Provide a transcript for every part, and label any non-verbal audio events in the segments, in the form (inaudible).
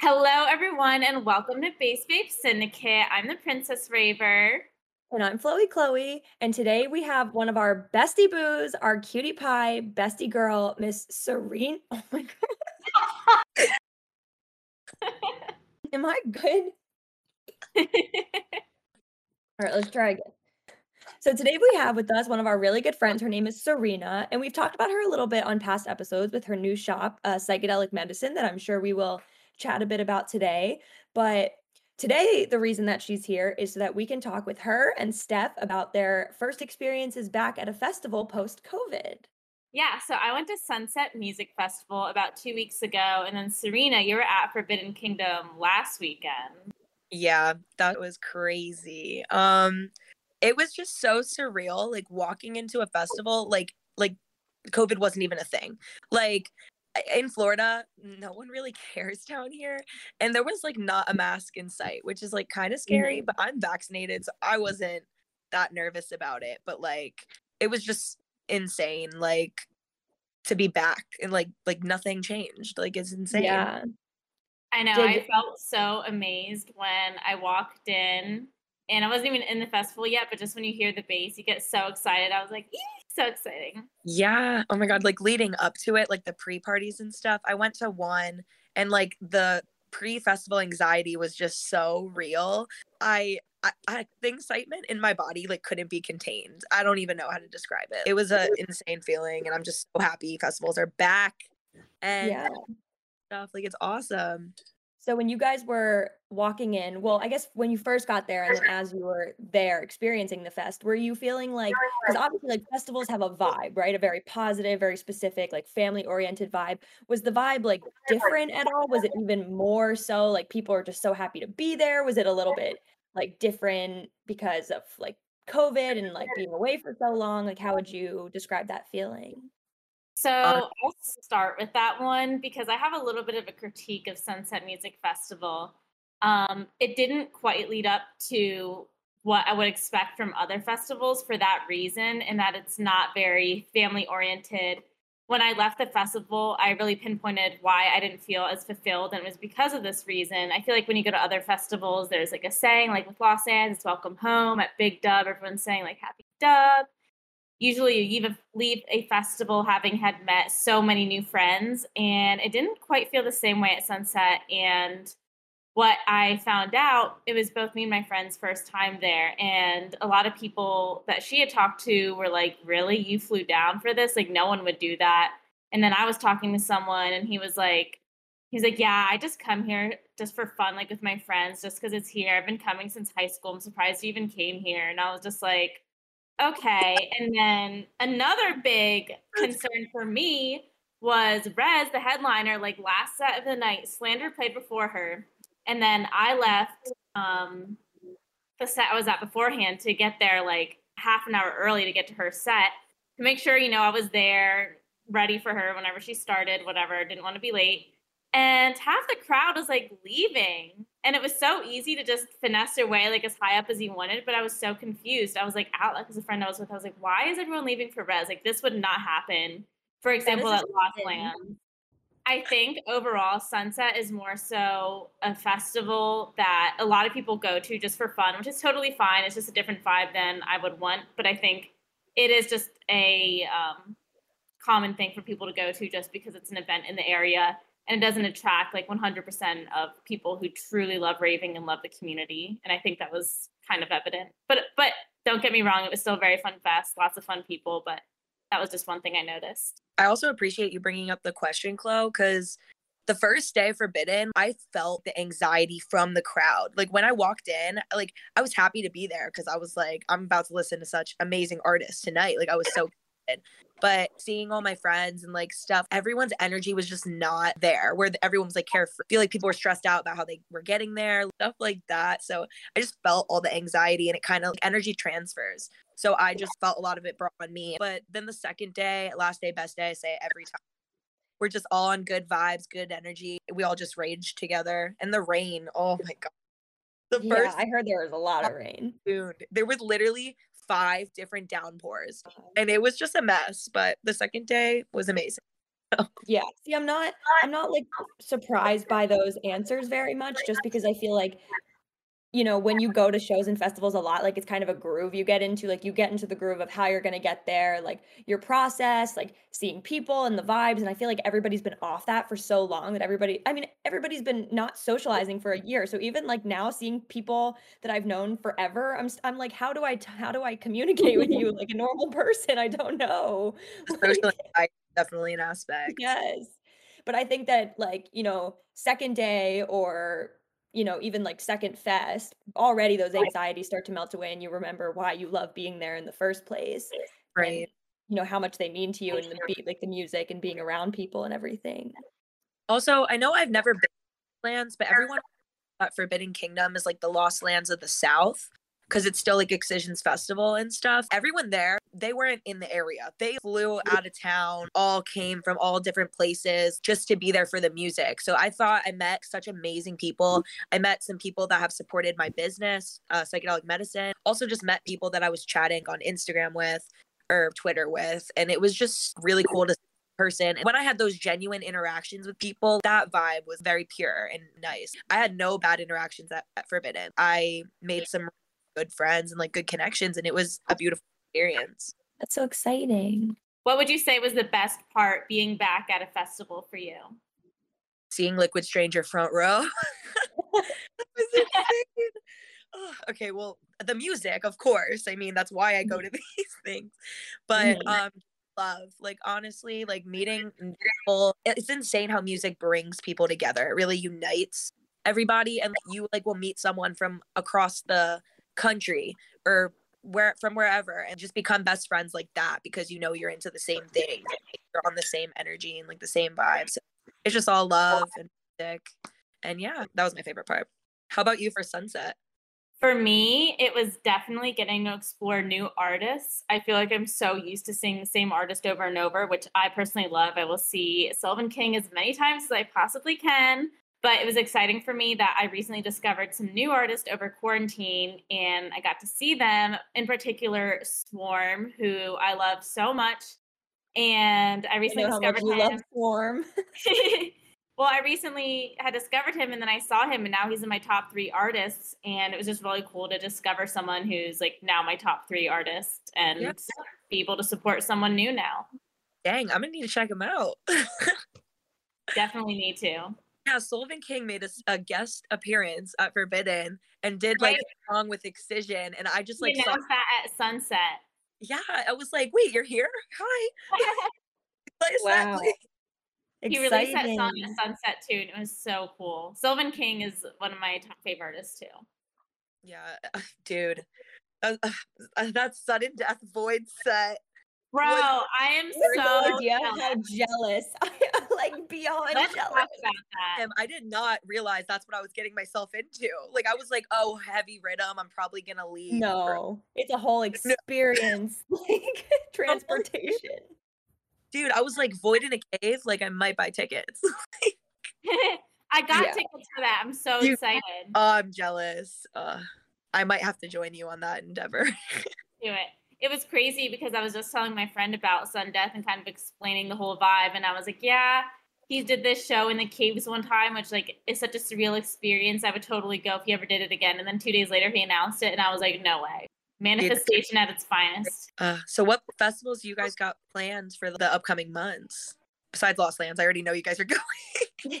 Hello, everyone, and welcome to Bass Babe Syndicate. I'm the Princess Raver. And I'm Floey Chloe, and today we have one of our bestie boos, our cutie pie bestie girl, Miss Serene. (laughs) Oh my god. (laughs) Am I good? (laughs) All right, let's try again. So today we have with us one of our really good friends. Her name is Serena, and we've talked about her a little bit on past episodes with her new shop, uh, Psychedelic Medicine, that I'm sure we will chat a bit about today. But today, the reason that she's here is so that we can talk with her and Steph about their first experiences back at a festival post COVID. Yeah, so I went to Sunset Music Festival about two weeks ago, and then Serena, you were at Forbidden Kingdom last weekend. Yeah, that was crazy. Um it was just so surreal like walking into a festival like like COVID wasn't even a thing. Like in Florida, no one really (laughs) cares down here. And there was like not a mask in sight, which is like kind of scary, Mm-hmm. but I'm vaccinated, so I wasn't that nervous about it. But like it was just insane, like to be back and like like nothing changed. Like it's insane. Yeah. I know, Did- I felt so amazed when I walked in, and I wasn't even in the festival yet, but just when you hear the bass, you get so excited. I was like, so exciting. Yeah. Oh my god, like leading up to it, like the pre-parties and stuff. I went to one and like the pre-festival anxiety was just so real. I I, I the excitement in my body like couldn't be contained. I don't even know how to describe it. It was an insane feeling and I'm just so happy festivals are back and Yeah. Stuff. Like it's awesome. So when you guys were walking in, well, I guess when you first got there and then as you were there experiencing the fest, were you feeling like because obviously like festivals have a vibe, right? A very positive, very specific, like family oriented vibe. Was the vibe like different at all? Was it even more so like people are just so happy to be there? Was it a little bit like different because of like COVID and like being away for so long? Like how would you describe that feeling? So I'll start with that one because I have a little bit of a critique of Sunset Music Festival. Um, it didn't quite lead up to what I would expect from other festivals for that reason, and that it's not very family oriented. When I left the festival, I really pinpointed why I didn't feel as fulfilled, and it was because of this reason. I feel like when you go to other festivals, there's like a saying, like with Lost Lands, it's welcome home. At Big Dub, everyone's saying like happy dub usually you leave a, leave a festival having had met so many new friends and it didn't quite feel the same way at sunset. And what i found out it was both me and my friend's first time there and a lot of people that she had talked to were like really? You flew down for this? Like no one would do that. And then i was talking to someone and he was like he's like yeah i just come here just for fun like with my friends just because it's here. I've been coming since high school. I'm surprised you even came here. And i was just like Okay. And then another big concern for me was Rezz, the headliner, like last set of the night, Slander played before her. And then I left um, the set I was at beforehand to get there like half an hour early to get to her set to make sure, you know, I was there ready for her whenever she started, whatever, didn't want to be late. And half the crowd was like leaving. And it was so easy to just finesse your way like as high up as you wanted, but I was so confused. I was like, out like as a friend I was with, I was like, why is everyone leaving for Rezz? Like this would not happen. For example, at Lost. Land. I think overall Sunset is more so a festival that a lot of people go to just for fun, which is totally fine. It's just a different vibe than I would want. But I think it is just a um, common thing for people to go to just because it's an event in the area and it doesn't attract like 100% of people who truly love raving and love the community and i think that was kind of evident but but don't get me wrong it was still a very fun fest lots of fun people but that was just one thing i noticed I also appreciate you bringing up the question, Chloe, because the first day Forbidden, I felt the anxiety from the crowd. Like when I walked in, like I was happy to be there because I was like, I'm about to listen to such amazing artists tonight. Like I was so excited. (laughs) But seeing all my friends and like stuff, everyone's energy was just not there. Where everyone was like carefree. I feel like people were stressed out about how they were getting there, stuff like that. So I just felt all the anxiety and it kind of like energy transfers. So I just felt a lot of it brought on me. But then the second day, last day, best day, I say it every time. We're just all on good vibes, good energy. We all just raged together. And the rain, oh my god. The Yeah, first I heard there was a lot of (laughs) rain. there was literally five different downpours, uh-huh. and it was just a mess. But the second day was amazing. (laughs) Yeah. See, I'm not I'm not like surprised by those answers very much just because I feel like you know, when you go to shows and festivals a lot, like it's kind of a groove you get into. Like you get into the groove of how you're going to get there, like your process, like seeing people and the vibes. And I feel like everybody's been off that for so long that everybody, I mean, everybody's been not socializing for a year. So even like now seeing people that I've known forever, I'm, I'm like, how do I, how do I communicate with you like a normal (laughs) person? I don't know. Social (laughs) Like, definitely an aspect. Yes. But I think that like, you know, second day or, you know, even like second fest, already those anxieties start to melt away and you remember why you love being there in the first place. and, Right. you know, how much they mean to you and the beat like the music and being around people and everything. Also, I know I've never been to lands, but everyone thought Forbidden Kingdom is like the lost lands of the South because it's still like Excisions Festival and stuff. Everyone there, they weren't in the area. They flew out of town, all came from all different places just to be there for the music. So I thought I met such amazing people. I met some people that have supported my business, uh, psychedelic medicine. Also, just met people that I was chatting on Instagram with or Twitter with. And it was just really cool to see person. And when I had those genuine interactions with people, that vibe was very pure and nice. I had no bad interactions at, at Forbidden. I made some good friends and like good connections, and it was a beautiful experience. That's so exciting. What would you say was the best part being back at a festival for you? Seeing Liquid Stranger front row. (laughs) That was (laughs) okay, well, the music, of course. I mean, that's why I go to (laughs) these things. But um love, like honestly, like meeting people. It's insane how music brings people together. It really unites everybody and you like will meet someone from across the country or where from wherever and just become best friends like that because you know you're into the same thing. You're on the same energy and like the same vibes. It's just all love and music. And yeah, that was my favorite part. How about you for Sunset? For me, it was definitely getting to explore new artists. I feel like I'm so used to seeing the same artist over and over, which I personally love. I will see Sullivan King as many times as I possibly can. But it was exciting for me that I recently discovered some new artists over quarantine and I got to see them, in particular Swarm, who I love so much. And I I recently much discovered him. love Swarm. (laughs) (laughs) well, I recently had discovered him and then I saw him and now he's in my top three artists. And it was just really cool to discover someone who's like now my top three artist and be able to support someone new now. Dang, I'm gonna need to check him out. (laughs) Definitely need to. Yeah, Sullivan King made a guest appearance at Forbidden and did like Right. a song with Excision, and I just like saw, that at sunset. yeah, I was like, wait, you're here? Hi, (laughs) that? Wow. place?" he released that song at sunset too, and it was so cool. Sullivan King is one of my top favorite artists too. Yeah, (laughs) dude, uh, uh, that sudden death void set. Bro, Was- I am You no so idea jealous. how jealous. (laughs) I like beyond Let's talk jealous. about that. him, I did not realize that's what I was getting myself into. Like I was like, oh, heavy rhythm. I'm probably gonna leave. or- No, it's a whole experience, (laughs) like (laughs) transportation. dude, I was like void in a cave. Like I might buy tickets. I got Yeah. tickets for that. I'm so You- excited. oh, I'm jealous. Uh, I might have to join you on that endeavor. do it. It was crazy because I was just telling my friend about Sudden Death and kind of explaining the whole vibe, and I was like, "Yeah, he did this show in the caves one time, which like is such a surreal experience. I would totally go if he ever did it again." And then two days later, he announced it, and I was like, "No way!" Manifestation at its finest. Uh, so what festivals you guys got planned for the upcoming months? Besides Lost Lands, I already know you guys are (laughs) going. (laughs)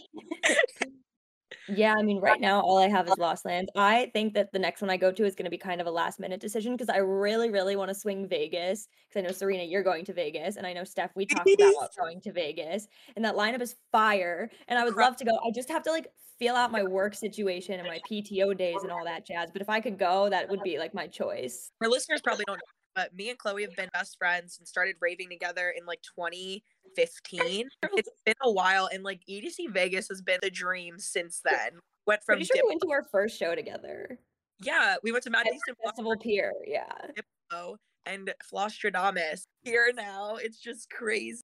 Yeah, I mean, right now all I have is Lost Lands. I think that the next one I go to is going to be kind of a last minute decision because I really, really want to swing Vegas. Because I know Serena, you're going to Vegas, and I know Steph, we talked about (laughs) going to Vegas, and that lineup is fire. And I would love to go. I just have to like feel out my work situation and my PTO days and all that jazz. But if I could go, that would be like my choice. Our listeners probably don't know, but me and Chloe have been best friends and started raving together in like 2015. It's been a while, and like EDC Vegas has been the dream since then. Went from Pretty sure Dip- we went to our first show together yeah, we went to Mad Decent and Festival Pier. Yeah. Diplo and Flosstradamus. Here now, it's just crazy.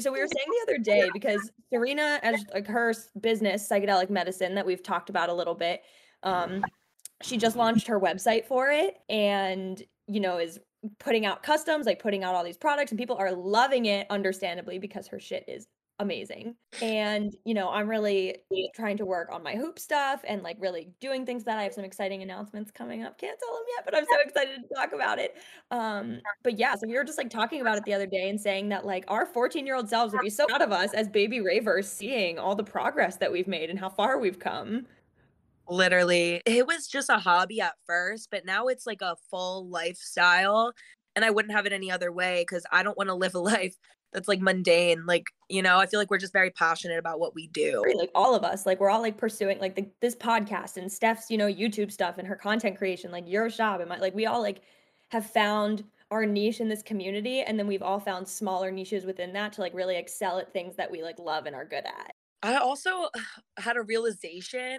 So we were (laughs) saying the other day because Serena, as like her business, psychedelic medicine, that we've talked about a little bit, um, she just launched her website for it and, you know, is putting out customs, like putting out all these products, and people are loving it, understandably, because her shit is amazing. And, you know, I'm really trying to work on my hoop stuff and like really doing things that I have some exciting announcements coming up. Can't tell them yet, but I'm so (laughs) excited to talk about it. Um, but yeah, so we were just like talking about it the other day and saying that like our 14 year old selves would be so proud of us as baby ravers seeing all the progress that we've made and how far we've come. Literally, it was just a hobby at first, but now it's like a full lifestyle. And I wouldn't have it any other way because I don't want to live a (laughs) life that's like mundane. Like, you know, I feel like we're just very passionate about what we do. Like all of us, like we're all like pursuing like the, this podcast and Steph's, you know, YouTube stuff and her content creation, like your shop and my, like we all like have found our niche in this community and then we've all found smaller niches within that to like really excel at things that we like love and are good at. I also (sighs) had a realization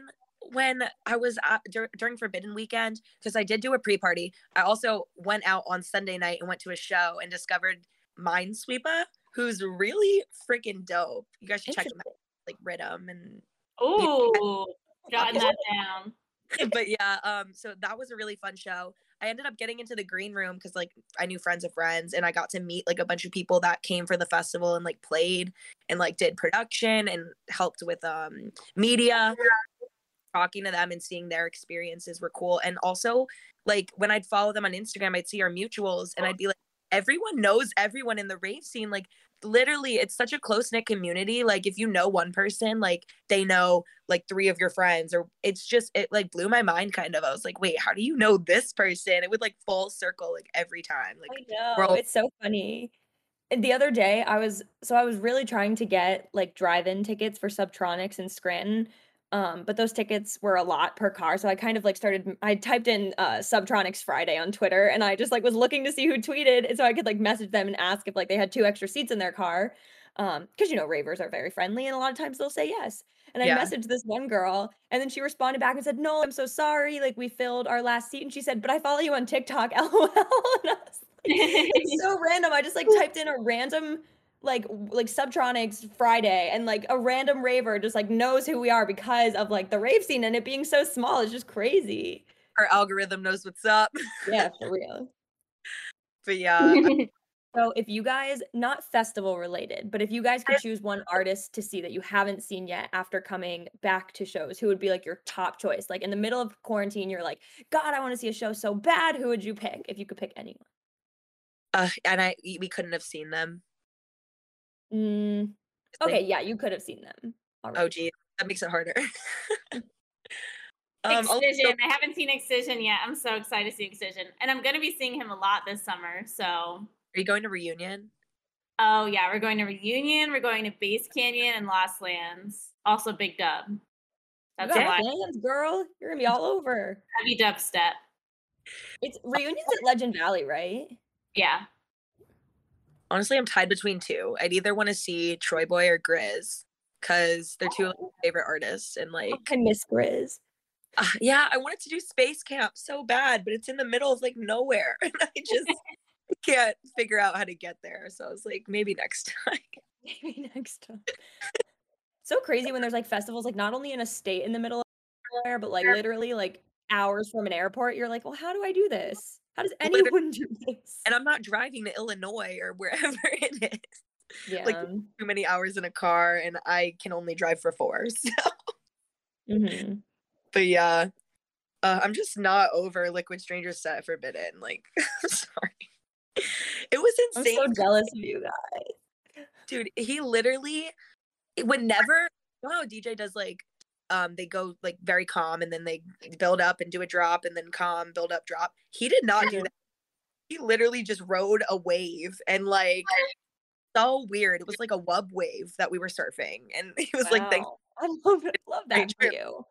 when I was at, dur- during Forbidden Weekend because I did do a pre-party. I also went out on Sunday night and went to a show and discovered Minesweeper, who's really freaking dope. You guys should check him out, like Rhythm and. Oh, jotting (laughs) that down. (laughs) but yeah, um, so that was a really fun show. I ended up getting into the green room because like I knew friends of friends and I got to meet like a bunch of people that came for the festival and like played and like did production and helped with um media. Talking to them and seeing their experiences were cool. And also like when I'd follow them on Instagram, I'd see our mutuals and I'd be like, everyone knows everyone in the rave scene. Like literally it's such a close knit community. Like if you know one person, like they know like three of your friends, or it's just it like blew my mind kind of. I was like, wait, how do you know this person? It would like full circle like every time. Like I know it's so funny. And the other day I was so I was really trying to get like drive-in tickets for Subtronics in Scranton um, but those tickets were a lot per car. So I kind of like started, I typed in uh, Subtronics Friday on Twitter and I just like was looking to see who tweeted. And so I could like message them and ask if like they had two extra seats in their car. Um, cause you know, ravers are very friendly and a lot of times they'll say yes. And I yeah. messaged this one girl and then she responded back and said, No, I'm so sorry. Like we filled our last seat. And she said, But I follow you on TikTok, (laughs) lol. it's (laughs) so random. I just like typed in a random like like Subtronics Friday and like a random raver just like knows who we are because of like the rave scene and it being so small is just crazy. Our algorithm knows what's up. yeah, (laughs) for real. But yeah. (laughs) so if you guys not festival related, but if you guys could choose one artist to see that you haven't seen yet after coming back to shows, who would be like your top choice? Like in the middle of quarantine, you're like, God, I want to see a show so bad. Who would you pick if you could pick anyone? Uh, and I we couldn't have seen them. Mm, okay, yeah, you could have seen them. Already. Oh, gee, that makes it harder. (laughs) um, Excision. I haven't seen Excision yet. I'm so excited to see Excision, and I'm going to be seeing him a lot this summer. So, are you going to reunion? Oh yeah, we're going to reunion. We're going to Bass Canyon and Lost Lands. Also, Big Dub. That's Lost Lands, girl. You're gonna be all over. Heavy dubstep. It's reunions at Legend Valley, right? Yeah honestly, I'm tied between two. I'd either want to see TroyBoi or GRiZ because they're two of my favorite artists. And like, I miss GRiZ. Uh, yeah, I wanted to do Space Camp so bad, but it's in the middle of like nowhere, (laughs) and I just (laughs) can't figure out how to get there. So I was like, maybe next (laughs) time. Maybe next time. so crazy when there's like festivals, like not only in a state in the middle of nowhere, but like literally like hours from an airport. You're like, well, how do I do this? How does anyone (laughs) do this? And I'm not driving to Illinois or wherever (laughs) it is. Yeah. Like too many hours in a car, and I can only drive for four. (laughs) So. Mm-hmm. But yeah, uh, I'm just not over Liquid Stranger set Forbidden. Like, sorry. It was insane. I'm so jealous of you guys. Dude, he literally would never. Wow, DJ does like um they go like very calm and then they build up and do a drop and then calm build up drop. He did not do that. He literally just rode a wave and like so weird. It was like a wub wave that we were surfing and (laughs) he was wow. like Thanks. i love it. Love that for you.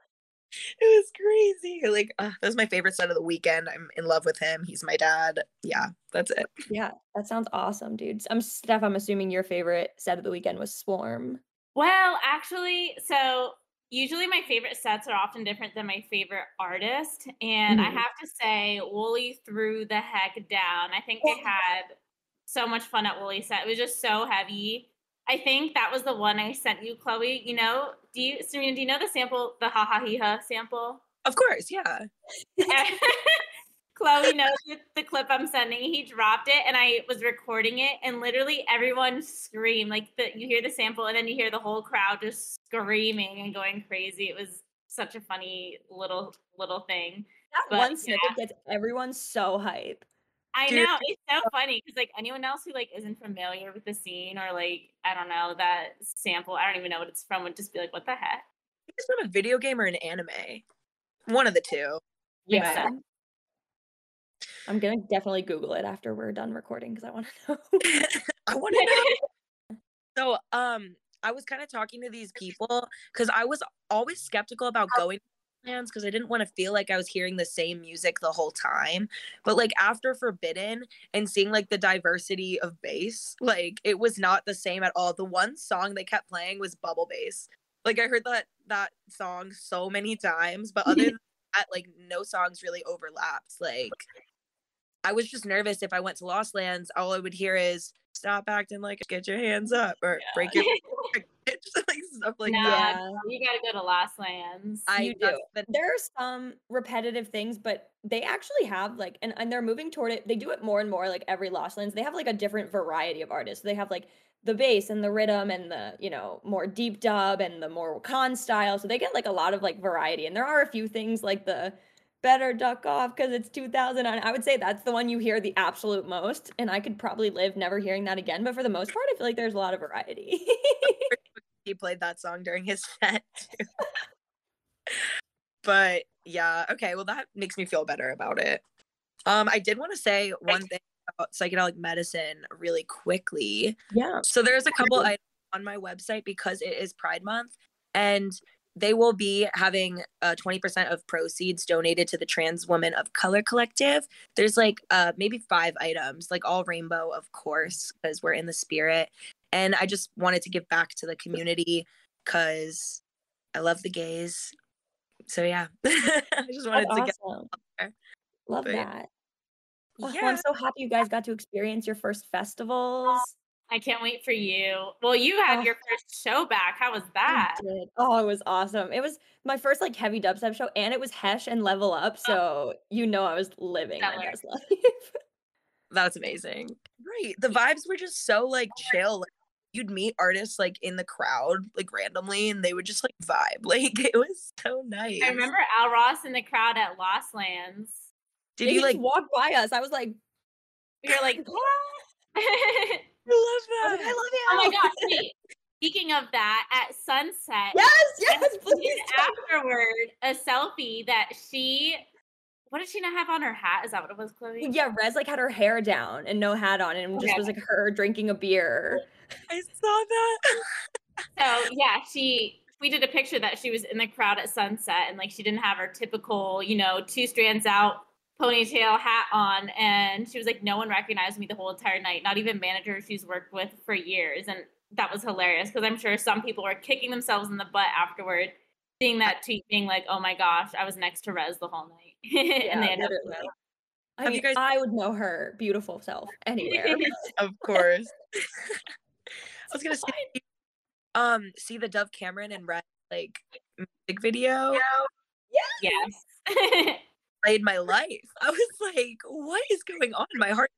It was crazy. Like uh, that was my favorite set of the weekend. I'm in love with him. He's my dad. Yeah that's it. Yeah that sounds awesome dude. I'm steph i'm assuming your favorite set of the weekend was swarm. Well actually so usually my favorite sets are often different than my favorite artist. And mm-hmm. I have to say, Wooli threw the heck down. I think they had so much fun at Wooli set. It was just so heavy. I think that was the one I sent you, Chloe. You know, do you, Serena, do you know the sample, the ha ha he ha sample? Of course, yeah. (laughs) (laughs) Chloe knows the clip I'm sending. He dropped it, and I was recording it, and literally everyone screamed. Like the, you hear the sample, and then you hear the whole crowd just screaming and going crazy. It was such a funny little little thing. That but, one snippet yeah. gets everyone so hype. I Dude. know it's so funny because like anyone else who like isn't familiar with the scene or like I don't know that sample, I don't even know what it's from, would just be like, "What the heck?" It's from a video game or an anime. One of the two. Yeah. I'm gonna definitely Google it after we're done recording because I want to (laughs) know. (laughs) I want to know. (laughs) so, um, I was kind of talking to these people because I was always skeptical about going plans because I didn't want to feel like I was hearing the same music the whole time. But like after Forbidden and seeing like the diversity of bass, like it was not the same at all. The one song they kept playing was Bubble Bass. Like I heard that that song so many times, but other than that, like no songs really overlapped. Like I was just nervous if I went to Lost Lands, all I would hear is stop acting like get your hands up or yeah. break your (laughs) (laughs) (laughs) like stuff like nah, that. You gotta go to Lost Lands. I you do. There are some repetitive things, but they actually have like and, and they're moving toward it. They do it more and more like every Lost Lands. They have like a different variety of artists. They have like the bass and the rhythm and the you know more deep dub and the more con style so they get like a lot of like variety and there are a few things like the better duck off because it's 2000 and i would say that's the one you hear the absolute most and i could probably live never hearing that again but for the most part i feel like there's a lot of variety. (laughs) He played that song during his set too. but yeah okay well that makes me feel better about it. Um i did want to say one thing about psychedelic medicine really quickly. Yeah. So there's a couple items on my website because it is pride month and they will be having uh, 20% of proceeds donated to the Trans Women of Color Collective. There's like uh, maybe five items, like all rainbow, of course, because we're in the spirit. And I just wanted to give back to the community because I love the gays. So yeah, (laughs) I just wanted That's to awesome. get Love but, that. Oh, yeah. I'm so happy you guys got to experience your first festivals. I can't wait for you. Well, you had oh, your first show back. How was that? Oh, it was awesome. It was my first like heavy dubstep show, and it was Hesh and Level Up. Oh. So oh. you know I was living my best (laughs) life. That's amazing. Right. The vibes were just so like chill. Like, you'd meet artists like in the crowd, like randomly, and they would just like vibe. (laughs) Like it was so nice. I remember Al Ross in the crowd at Lost Lands. Did you like walk by us? I was like, you're like, (laughs) I love that. I, love you. Oh my gosh. Wait. Speaking of that, at sunset, yes, yes, please. Afterward, a selfie that she, what did she not have on her hat? Is that what it was, Chloe? Yeah, Rezz like had her hair down and no hat on, and okay. just was like her drinking a beer. I saw that. (laughs) so yeah, she we did a picture that she was in the crowd at sunset, and like she didn't have her typical, you know, two strands out ponytail hat on and she was like no one recognized me the whole entire night not even managers she's worked with for years and that was hilarious because i'm sure some people were kicking themselves in the butt afterward seeing that tweet being like oh my gosh i was next to Rezz the whole night (laughs) yeah, and they ended up I mean, guys- I would know her beautiful self anywhere. (laughs) of course. (laughs) I was gonna say, um, see the Dove Cameron and Rezz like music video. Yeah. Yes played my life. I was like, what is going on? My heart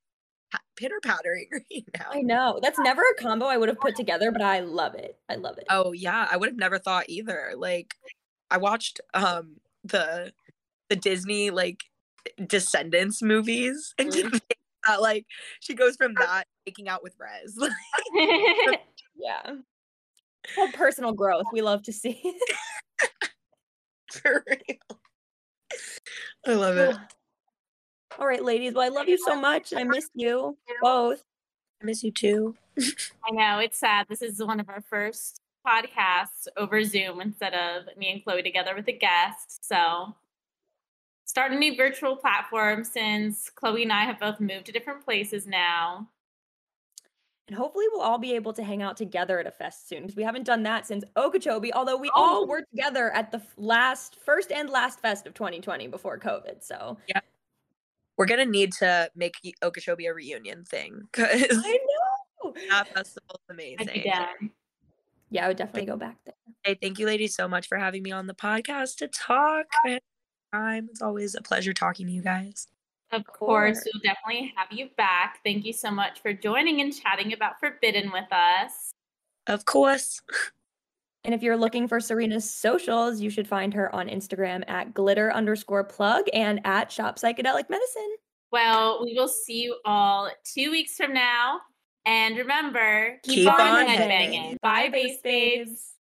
pitter pattering (laughs) right now. I know. That's never a combo I would have put together, but I love it. I love it. Oh yeah, I would have never thought either. Like I watched um the the Disney like Descendants movies and mm-hmm. (laughs) that like she goes from that making out with Rezz. (laughs) yeah. Well, personal growth we love to see. For real. I love it. All right, ladies. Well, I love you so (laughs) much. I miss you both. I miss you too. (laughs) I know it's sad. This is one of our first podcasts over Zoom instead of me and Chloe together with a guest. So, start a new virtual platform since Chloe and I have both moved to different places now. And hopefully we'll all be able to hang out together at a fest soon because we haven't done that since Okeechobee, although we oh. all were together at the last, first and last fest of 2020 before COVID. So, yeah. We're going to need to make Okeechobee a reunion thing because I know that festival's amazing. Yeah. yeah, I would definitely go back there. Hey, thank you, ladies, so much for having me on the podcast to talk. time. It's always a pleasure talking to you guys. Of course, we'll definitely have you back. Thank you so much for joining and chatting about Forbidden with us. Of course. And if you're looking for Serena's socials, you should find her on Instagram at glitter underscore plug and at shop psychedelic medicine. Well, we will see you all two weeks from now. And remember, keep, keep on, on headbanging. Bye, bass babes.